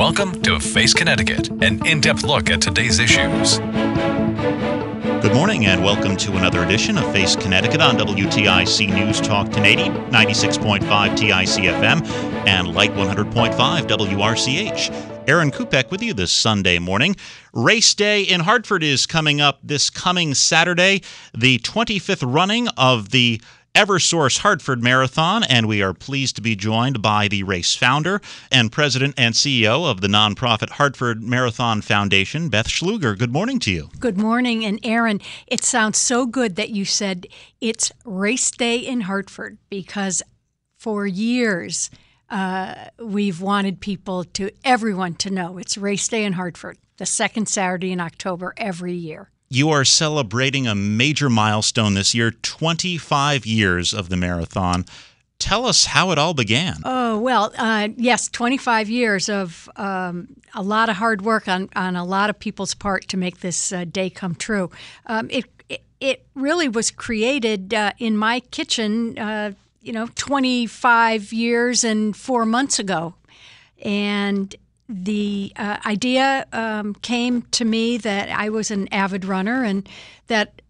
Welcome to Face Connecticut, an in depth look at today's issues. Good morning and welcome to another edition of Face Connecticut on WTIC News Talk 1080, 96.5 TIC FM, and Light 100.5 WRCH. Aaron Kupec with you this Sunday morning. Race Day in Hartford is coming up this coming Saturday, the 25th running of the Eversource Hartford Marathon, and we are pleased to be joined by the race founder and president and CEO of the nonprofit Hartford Marathon Foundation, Beth Schluger. Good morning to you. Good morning. And Aaron, it sounds so good that you said it's race day in Hartford because for years uh, we've wanted people to, everyone to know it's race day in Hartford, the second Saturday in October every year you are celebrating a major milestone this year 25 years of the marathon. Tell us how it all began. Oh, well, uh, yes, 25 years of um, a lot of hard work on, on a lot of people's part to make this uh, day come true. Um, it, it, really was created uh, in my kitchen, uh, you know, 25 years and four months ago. And the uh, idea um, came to me that I was an avid runner and that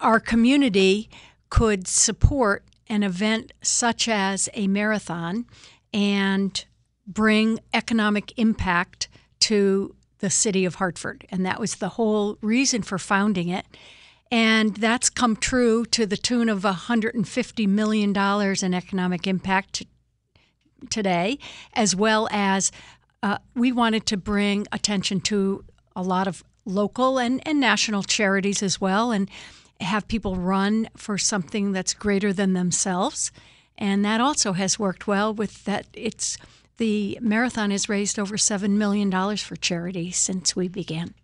our community could support an event such as a marathon and bring economic impact to the city of Hartford. And that was the whole reason for founding it. And that's come true to the tune of $150 million in economic impact today, as well as uh, we wanted to bring attention to a lot of local and, and national charities as well and have people run for something that's greater than themselves. And that also has worked well with that. It's the marathon has raised over $7 million for charity since we began.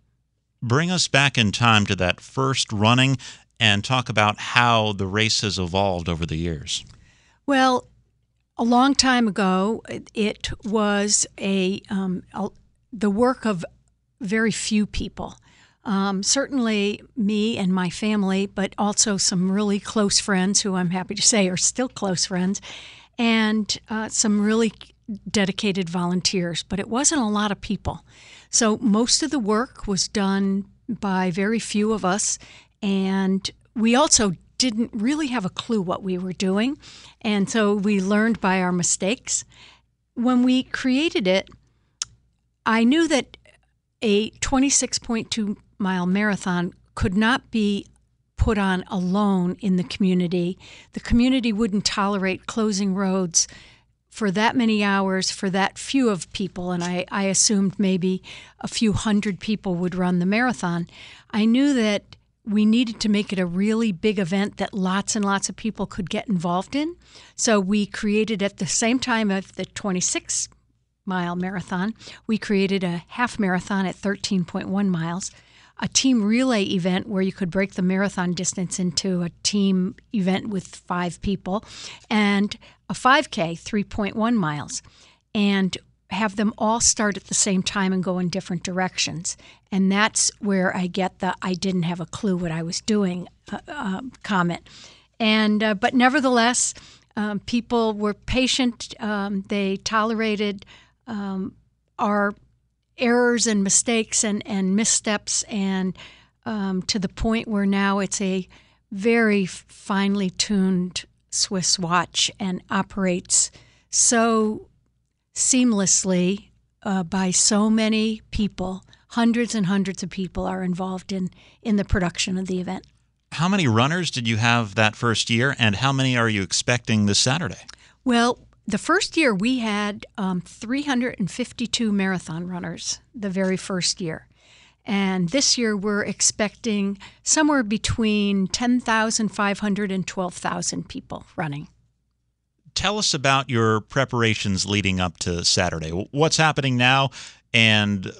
Bring us back in time to that first running and talk about how the race has evolved over the years. Well, a long time ago, it was a, um, a the work of very few people. Um, certainly me and my family, but also some really close friends who I'm happy to say are still close friends, and uh, some really dedicated volunteers. But it wasn't a lot of people. So most of the work was done by very few of us, and we also didn't really have a clue what we were doing. And so we learned by our mistakes. When we created it, I knew that a 26.2 mile marathon could not be put on alone in the community. The community wouldn't tolerate closing roads for that many hours for that few of people, and I, I assumed maybe a few hundred people would run the marathon. I knew that we needed to make it a really big event that lots and lots of people could get involved in. So we created at the same time of the 26 mile marathon, we created a half marathon at 13.1 miles, a team relay event where you could break the marathon distance into a team event with five people, and a 5K, 3.1 miles. And have them all start at the same time and go in different directions. And that's where I get the I didn't have a clue what I was doing uh, uh, comment. And uh, but nevertheless, um, people were patient. Um, they tolerated um, our errors and mistakes and, and missteps, and um, to the point where now it's a very finely tuned Swiss watch and operates so seamlessly uh, by so many people. Hundreds and hundreds of people are involved in, in the production of the event. How many runners did you have that first year, and how many are you expecting this Saturday? Well, the first year we had um, 352 marathon runners the very first year. And this year we're expecting somewhere between 10,500 and 12,000 people running. Tell us about your preparations leading up to Saturday. What's happening now, and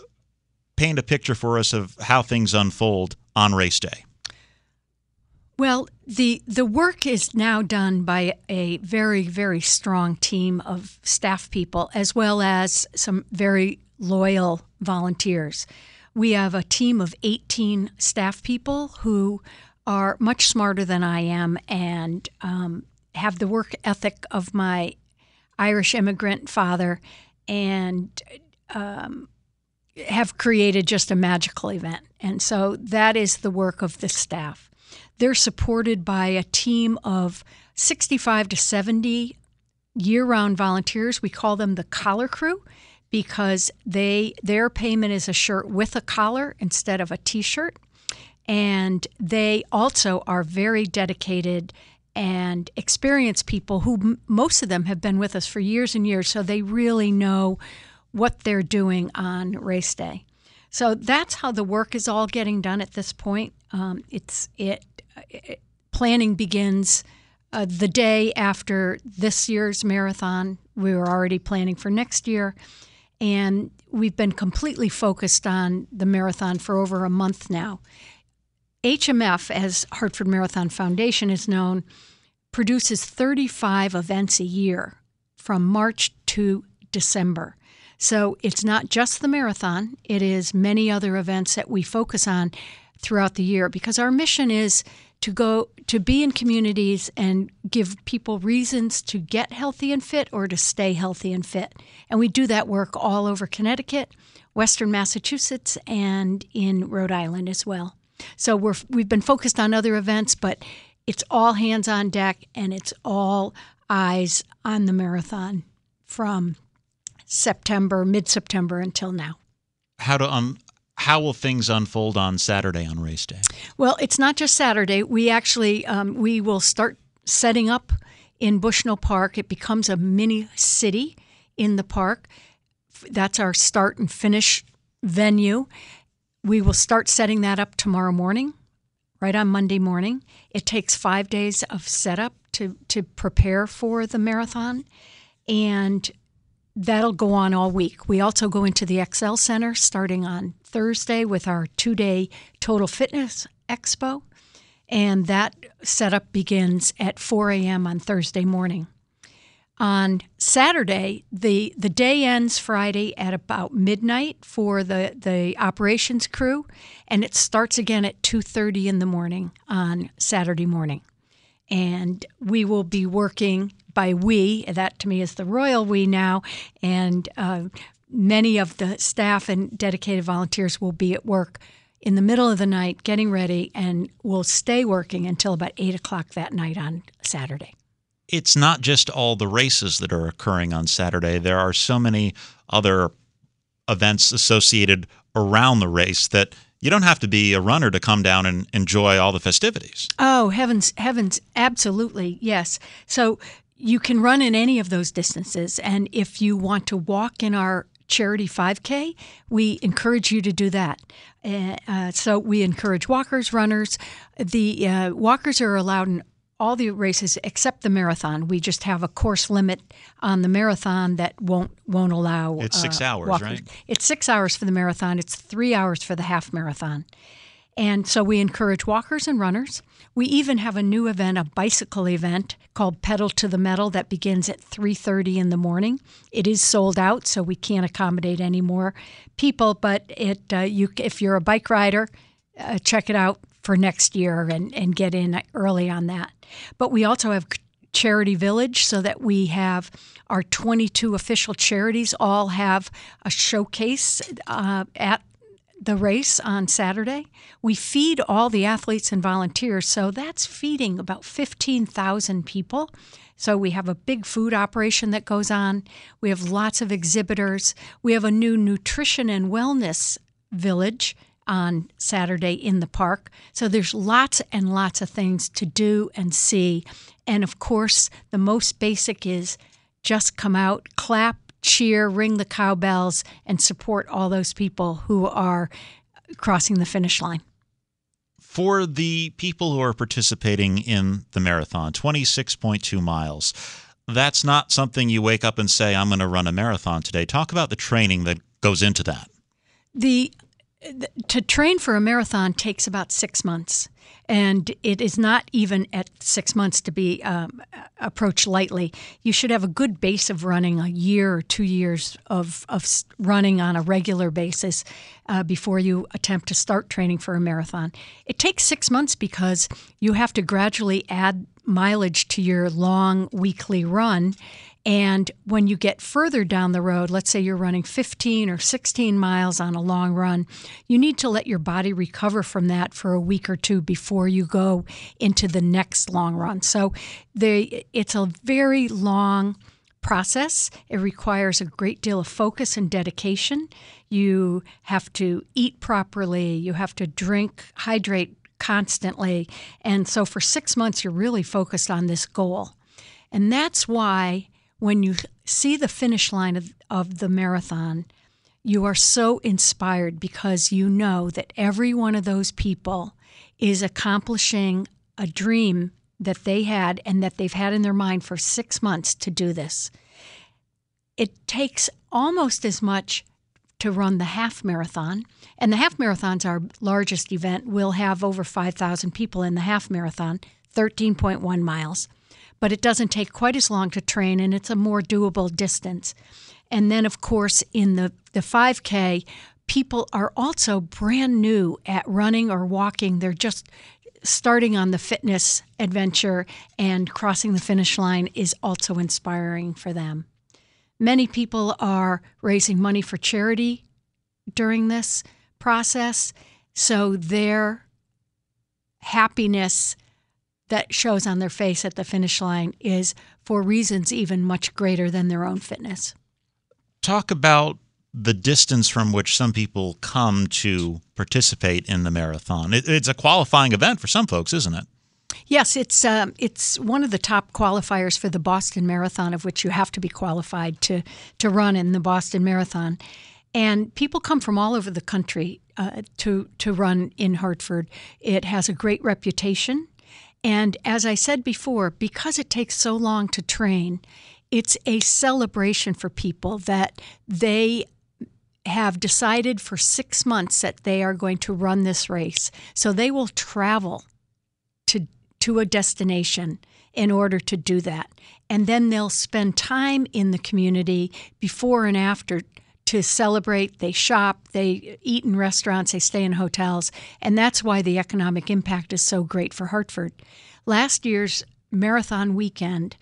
paint a picture for us of how things unfold on race day. Well, the the work is now done by a very very strong team of staff people as well as some very loyal volunteers. We have a team of 18 staff people who are much smarter than I am and um, have the work ethic of my Irish immigrant father and um, have created just a magical event. And so that is the work of the staff. They're supported by a team of 65 to 70 year round volunteers. We call them the collar crew because they their payment is a shirt with a collar instead of a t-shirt and they also are very dedicated and experienced people who most of them have been with us for years and years so they really know what they're doing on race day. So that's how the work is all getting done at this point. Um, it's it, it, planning begins uh, the day after this year's marathon. We were already planning for next year and we've been completely focused on the marathon for over a month now. HMF, as Hartford Marathon Foundation is known, produces 35 events a year from March to December. So it's not just the marathon, it is many other events that we focus on throughout the year because our mission is to go to be in communities and give people reasons to get healthy and fit or to stay healthy and fit. And we do that work all over Connecticut, Western Massachusetts, and in Rhode Island as well. So we're we've been focused on other events, but it's all hands on deck and it's all eyes on the marathon from September, mid September until now. How to um how will things unfold on Saturday on race day? Well, it's not just Saturday. We actually um, we will start setting up in Bushnell Park. It becomes a mini city in the park. That's our start and finish venue. We will start setting that up tomorrow morning, right on Monday morning. It takes five days of setup to to prepare for the marathon, and that'll go on all week. We also go into the XL Center starting on Thursday with our two day Total Fitness Expo. And that setup begins at 4 a.m. on Thursday morning. On Saturday, the, the day ends Friday at about midnight for the, the operations crew, and it starts again at 2.30 in the morning on Saturday morning. And we will be working by we, that to me is the royal we now, and uh, many of the staff and dedicated volunteers will be at work in the middle of the night getting ready and will stay working until about 8 o'clock that night on Saturday. It's not just all the races that are occurring on Saturday. There are so many other events associated around the race that you don't have to be a runner to come down and enjoy all the festivities. Oh, heavens, heavens, absolutely, yes. So you can run in any of those distances. And if you want to walk in our charity 5K, we encourage you to do that. Uh, uh, so we encourage walkers, runners. The uh, walkers are allowed in all the races except the marathon. We just have a course limit on the marathon that won't won't allow. It's six uh, hours, walkers. right? It's six hours for the marathon. It's three hours for the half marathon. And so we encourage walkers and runners. We even have a new event, a bicycle event called Pedal to the Metal that begins at 3:30 in the morning. It is sold out, so we can't accommodate any more people, but it uh, you if you're a bike rider, uh, check it out for next year and, and get in early on that. But we also have Charity Village so that we have our 22 official charities all have a showcase uh, at the race on Saturday. We feed all the athletes and volunteers, so that's feeding about 15,000 people. So we have a big food operation that goes on. We have lots of exhibitors. We have a new nutrition and wellness village on Saturday in the park. So there's lots and lots of things to do and see. And of course, the most basic is just come out, clap, cheer, ring the cowbells, and support all those people who are crossing the finish line. For the people who are participating in the marathon, 26.2 miles, that's not something you wake up and say, I'm going to run a marathon today. Talk about the training that goes into that. The to train for a marathon takes about six months, and it is not even at six months to be um, approached lightly. You should have a good base of running, a year or two years of, of running on a regular basis uh, before you attempt to start training for a marathon. It takes six months because you have to gradually add mileage to your long weekly run and when you get further down the road, let's say you're running 15 or 16 miles on a long run, you need to let your body recover from that for a week or two before you go into the next long run. So they, it's a very long process. It requires a great deal of focus and dedication. You have to eat properly, you have to drink, hydrate constantly. And so for six months, you're really focused on this goal. And that's why when you see the finish line of, of the marathon, you are so inspired because you know that every one of those people is accomplishing a dream that they had and that they've had in their mind for six months to do this. It takes almost as much to run the half marathon, and the half marathon's our largest event. We'll have over 5,000 people in the half marathon, 13.1 miles but it doesn't take quite as long to train and it's a more doable distance. And then, of course, in the, the 5K, people are also brand new at running or walking. They're just starting on the fitness adventure, and crossing the finish line is also inspiring for them. Many people are raising money for charity during this process, so their happiness that shows on their face at the finish line is for reasons even much greater than their own fitness. Talk about the distance from which some people come to participate in the marathon. It, it's a qualifying event for some folks, isn't it? Yes, it's um, it's one of the top qualifiers for the Boston Marathon, of which you have to be qualified to to run in the Boston Marathon. And people come from all over the country uh, to to run in Hartford. It has a great reputation. And as I said before, because it takes so long to train, it's a celebration for people that they have decided for six months that they are going to run this race. So they will travel to, to a destination in order to do that. And then they'll spend time in the community before and after to celebrate. They shop, they eat in restaurants, they stay in hotels, and that's why the economic impact is so great for Hartford. Last year's marathon weekend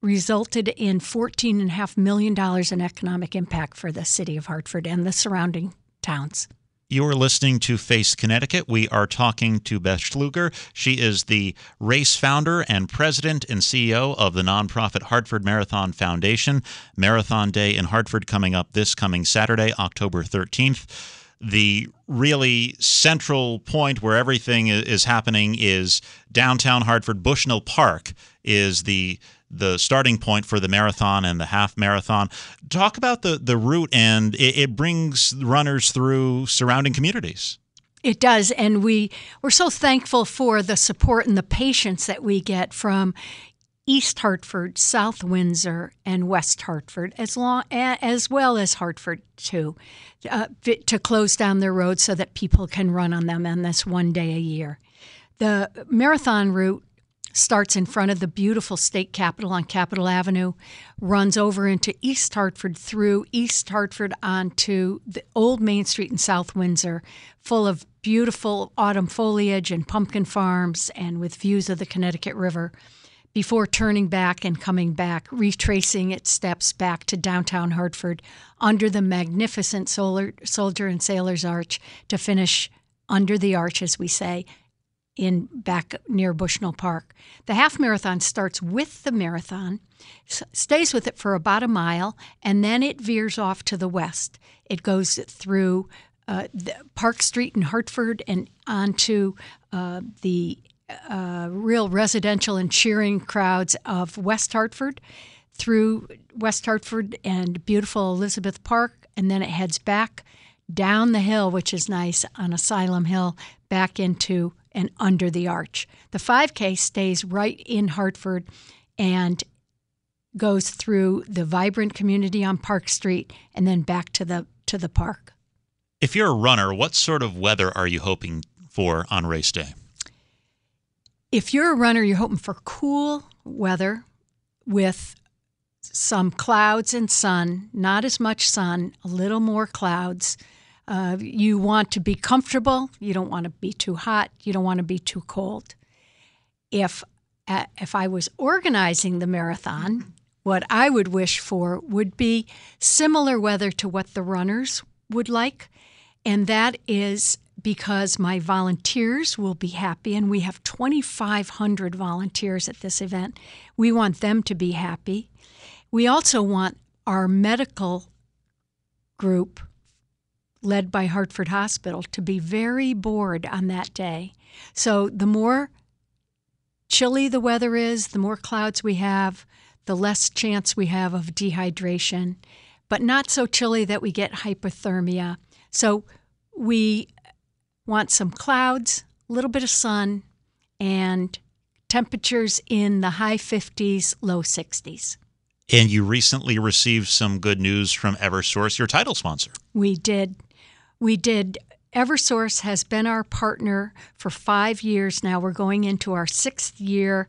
resulted in $14.5 million in economic impact for the city of Hartford and the surrounding towns. You're listening to Face Connecticut. We are talking to Beth Schluger. She is the race founder and president and CEO of the nonprofit Hartford Marathon Foundation. Marathon Day in Hartford coming up this coming Saturday, October 13th. The really central point where everything is happening is downtown Hartford. Bushnell Park is the the starting point for the marathon and the half marathon. Talk about the the route, and it, it brings runners through surrounding communities. It does, and we we're so thankful for the support and the patience that we get from East Hartford, South Windsor, and West Hartford, as long as well as Hartford too, uh, to close down their roads so that people can run on them on this one day a year. The marathon route starts in front of the beautiful state capitol on Capitol Avenue, runs over into East Hartford through East Hartford onto the old Main Street in South Windsor, full of beautiful autumn foliage and pumpkin farms and with views of the Connecticut River, before turning back and coming back, retracing its steps back to downtown Hartford under the magnificent solar, Soldier and Sailor's Arch to finish under the arch, as we say, in back near Bushnell Park. The half marathon starts with the marathon, stays with it for about a mile, and then it veers off to the west. It goes through uh, Park Street in Hartford and onto uh, the uh, real residential and cheering crowds of West Hartford through West Hartford and beautiful Elizabeth Park, and then it heads back down the hill, which is nice on Asylum Hill, back into and under the arch. The 5K stays right in Hartford and goes through the vibrant community on Park Street and then back to the to the park. If you're a runner, what sort of weather are you hoping for on race day? If you're a runner, you're hoping for cool weather with some clouds and sun, not as much sun, a little more clouds. Uh, you want to be comfortable. You don't want to be too hot. You don't want to be too cold. If uh, if I was organizing the marathon, what I would wish for would be similar weather to what the runners would like, and that is because my volunteers will be happy, and we have 2,500 volunteers at this event. We want them to be happy. We also want our medical group, led by Hartford Hospital, to be very bored on that day. So the more chilly the weather is, the more clouds we have, the less chance we have of dehydration, but not so chilly that we get hypothermia. So we want some clouds, a little bit of sun, and temperatures in the high 50s, low 60s. And you recently received some good news from Eversource, your title sponsor. We did. We did. Eversource has been our partner for five years now. We're going into our sixth year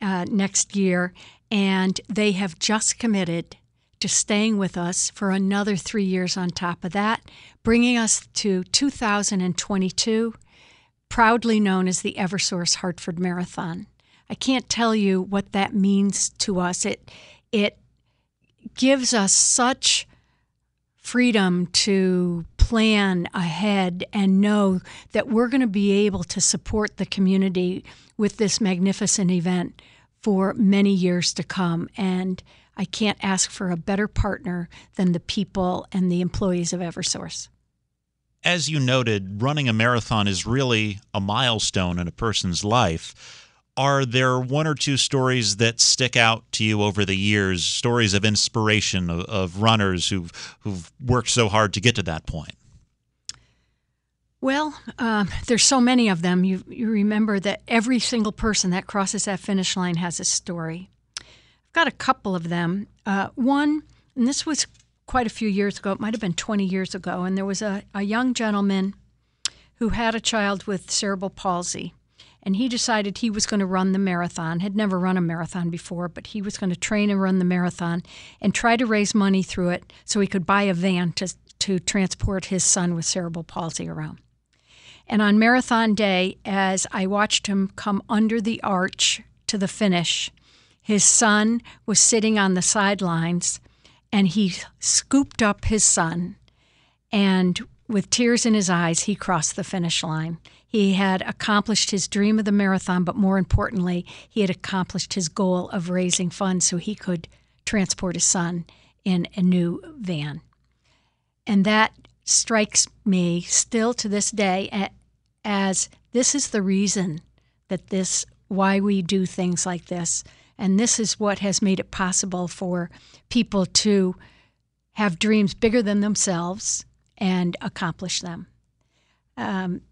uh, next year, and they have just committed to staying with us for another three years on top of that, bringing us to 2022, proudly known as the Eversource Hartford Marathon. I can't tell you what that means to us. It it gives us such freedom to plan ahead and know that we're going to be able to support the community with this magnificent event for many years to come. And I can't ask for a better partner than the people and the employees of Eversource. As you noted, running a marathon is really a milestone in a person's life. Are there one or two stories that stick out to you over the years, stories of inspiration of, of runners who've, who've worked so hard to get to that point? Well, uh, there's so many of them. You, you remember that every single person that crosses that finish line has a story. Got a couple of them. Uh, one, and this was quite a few years ago, it might have been 20 years ago, and there was a, a young gentleman who had a child with cerebral palsy. And he decided he was going to run the marathon, had never run a marathon before, but he was going to train and run the marathon and try to raise money through it so he could buy a van to, to transport his son with cerebral palsy around. And on marathon day, as I watched him come under the arch to the finish, his son was sitting on the sidelines and he scooped up his son and with tears in his eyes, he crossed the finish line. He had accomplished his dream of the marathon, but more importantly, he had accomplished his goal of raising funds so he could transport his son in a new van. And that strikes me still to this day as this is the reason that this why we do things like this and this is what has made it possible for people to have dreams bigger than themselves and accomplish them. Um,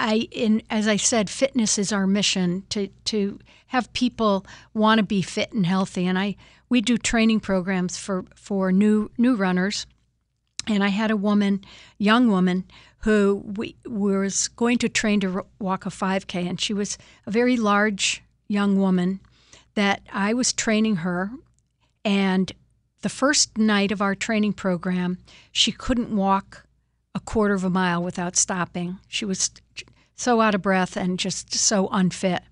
I, in, as I said, fitness is our mission to to have people want to be fit and healthy. And I we do training programs for for new new runners, and I had a woman, young woman, who we, was going to train to walk a 5K, and she was a very large young woman that I was training her. And the first night of our training program, she couldn't walk a quarter of a mile without stopping. She was so out of breath and just so unfit.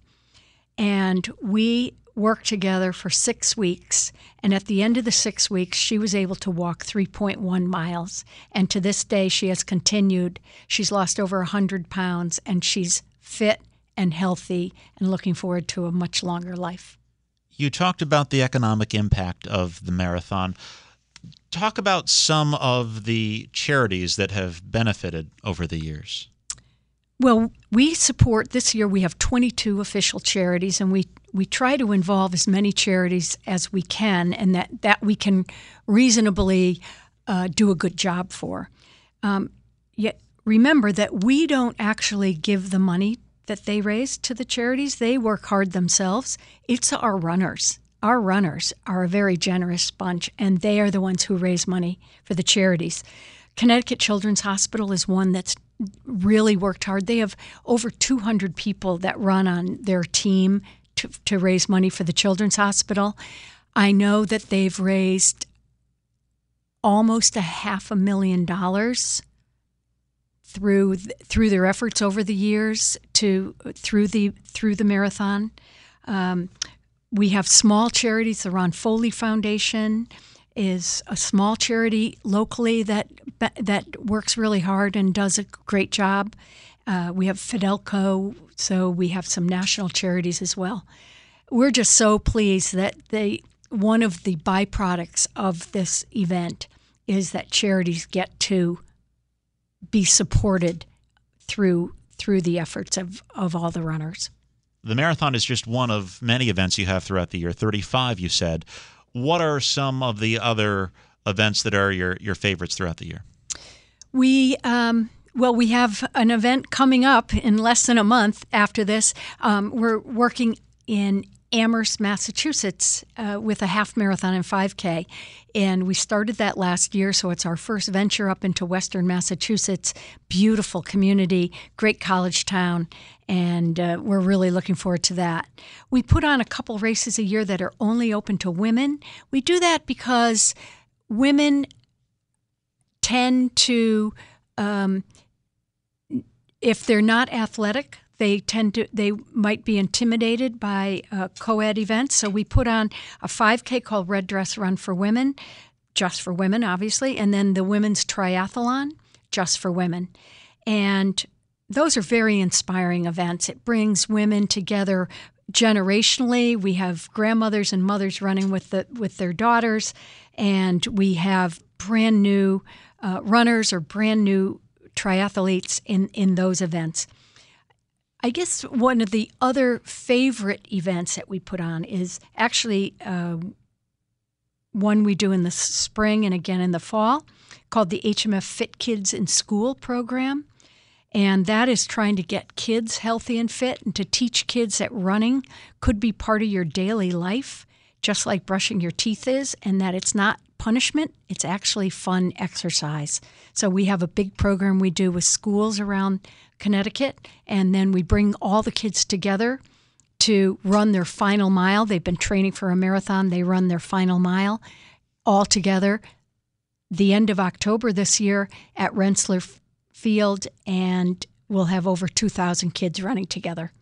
And we worked together for six weeks. And at the end of the six weeks, she was able to walk 3.1 miles. And to this day, she has continued. She's lost over 100 pounds and she's fit and healthy and looking forward to a much longer life. You talked about the economic impact of the marathon. Talk about some of the charities that have benefited over the years. Well, we support this year. We have 22 official charities, and we we try to involve as many charities as we can, and that that we can reasonably uh, do a good job for. Um, yet remember that we don't actually give the money that they raise to the charities. They work hard themselves. It's our runners our runners are a very generous bunch, and they are the ones who raise money for the charities. Connecticut Children's Hospital is one that's really worked hard. They have over 200 people that run on their team to, to raise money for the Children's Hospital. I know that they've raised almost a half a million dollars through through their efforts over the years to through the through the marathon. Um, we have small charities. The Ron Foley Foundation is a small charity locally that that works really hard and does a great job. Uh, we have Fidelco, so we have some national charities as well. We're just so pleased that they one of the byproducts of this event is that charities get to be supported through through the efforts of, of all the runners. The marathon is just one of many events you have throughout the year. 35, you said. What are some of the other events that are your, your favorites throughout the year? We um, well, we have an event coming up in less than a month after this. Um, we're working in Amherst, Massachusetts, uh, with a half marathon and 5K. And we started that last year, so it's our first venture up into Western Massachusetts. Beautiful community, great college town, and uh, we're really looking forward to that. We put on a couple races a year that are only open to women. We do that because women tend to, um, if they're not athletic, they tend to they might be intimidated by uh, co-ed events. So we put on a 5k called red dress run for women just for women obviously and then the women's triathlon just for women. And those are very inspiring events. It brings women together generationally. We have grandmothers and mothers running with the with their daughters and we have brand new uh, runners or brand new triathletes in in those events I guess one of the other favorite events that we put on is actually uh, one we do in the spring and again in the fall called the HMF Fit Kids in School program. And that is trying to get kids healthy and fit and to teach kids that running could be part of your daily life, just like brushing your teeth is, and that it's not punishment, it's actually fun exercise. So we have a big program we do with schools around Connecticut, and then we bring all the kids together to run their final mile. They've been training for a marathon, they run their final mile all together the end of October this year at Rentschler Field, and we'll have over 2,000 kids running together.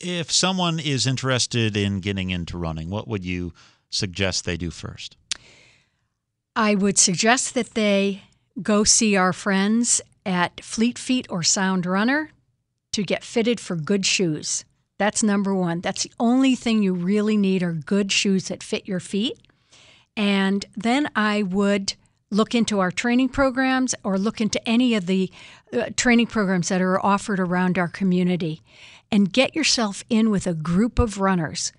If someone is interested in getting into running, what would you suggest they do first? I would suggest that they go see our friends at Fleet Feet or Sound Runner to get fitted for good shoes. That's number one. That's the only thing you really need are good shoes that fit your feet. And then I would look into our training programs or look into any of the uh, training programs that are offered around our community and get yourself in with a group of runners.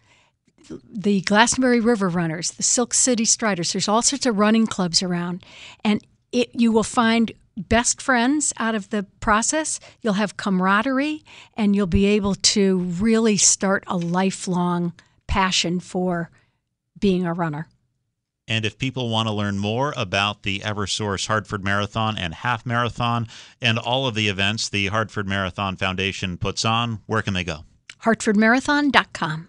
The Glastonbury River Runners, the Silk City Striders, there's all sorts of running clubs around. And it, you will find best friends out of the process. You'll have camaraderie and you'll be able to really start a lifelong passion for being a runner. And if people want to learn more about the Eversource Hartford Marathon and Half Marathon and all of the events the Hartford Marathon Foundation puts on, where can they go? HartfordMarathon.com.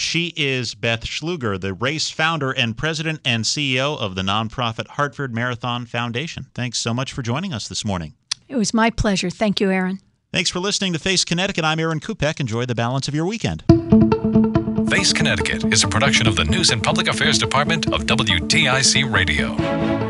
She is Beth Schluger, the race founder and president and CEO of the nonprofit Hartford Marathon Foundation. Thanks so much for joining us this morning. It was my pleasure. Thank you, Aaron. Thanks for listening to Face Connecticut. I'm Aaron Kupec. Enjoy the balance of your weekend. Face Connecticut is a production of the News and Public Affairs Department of WTIC Radio.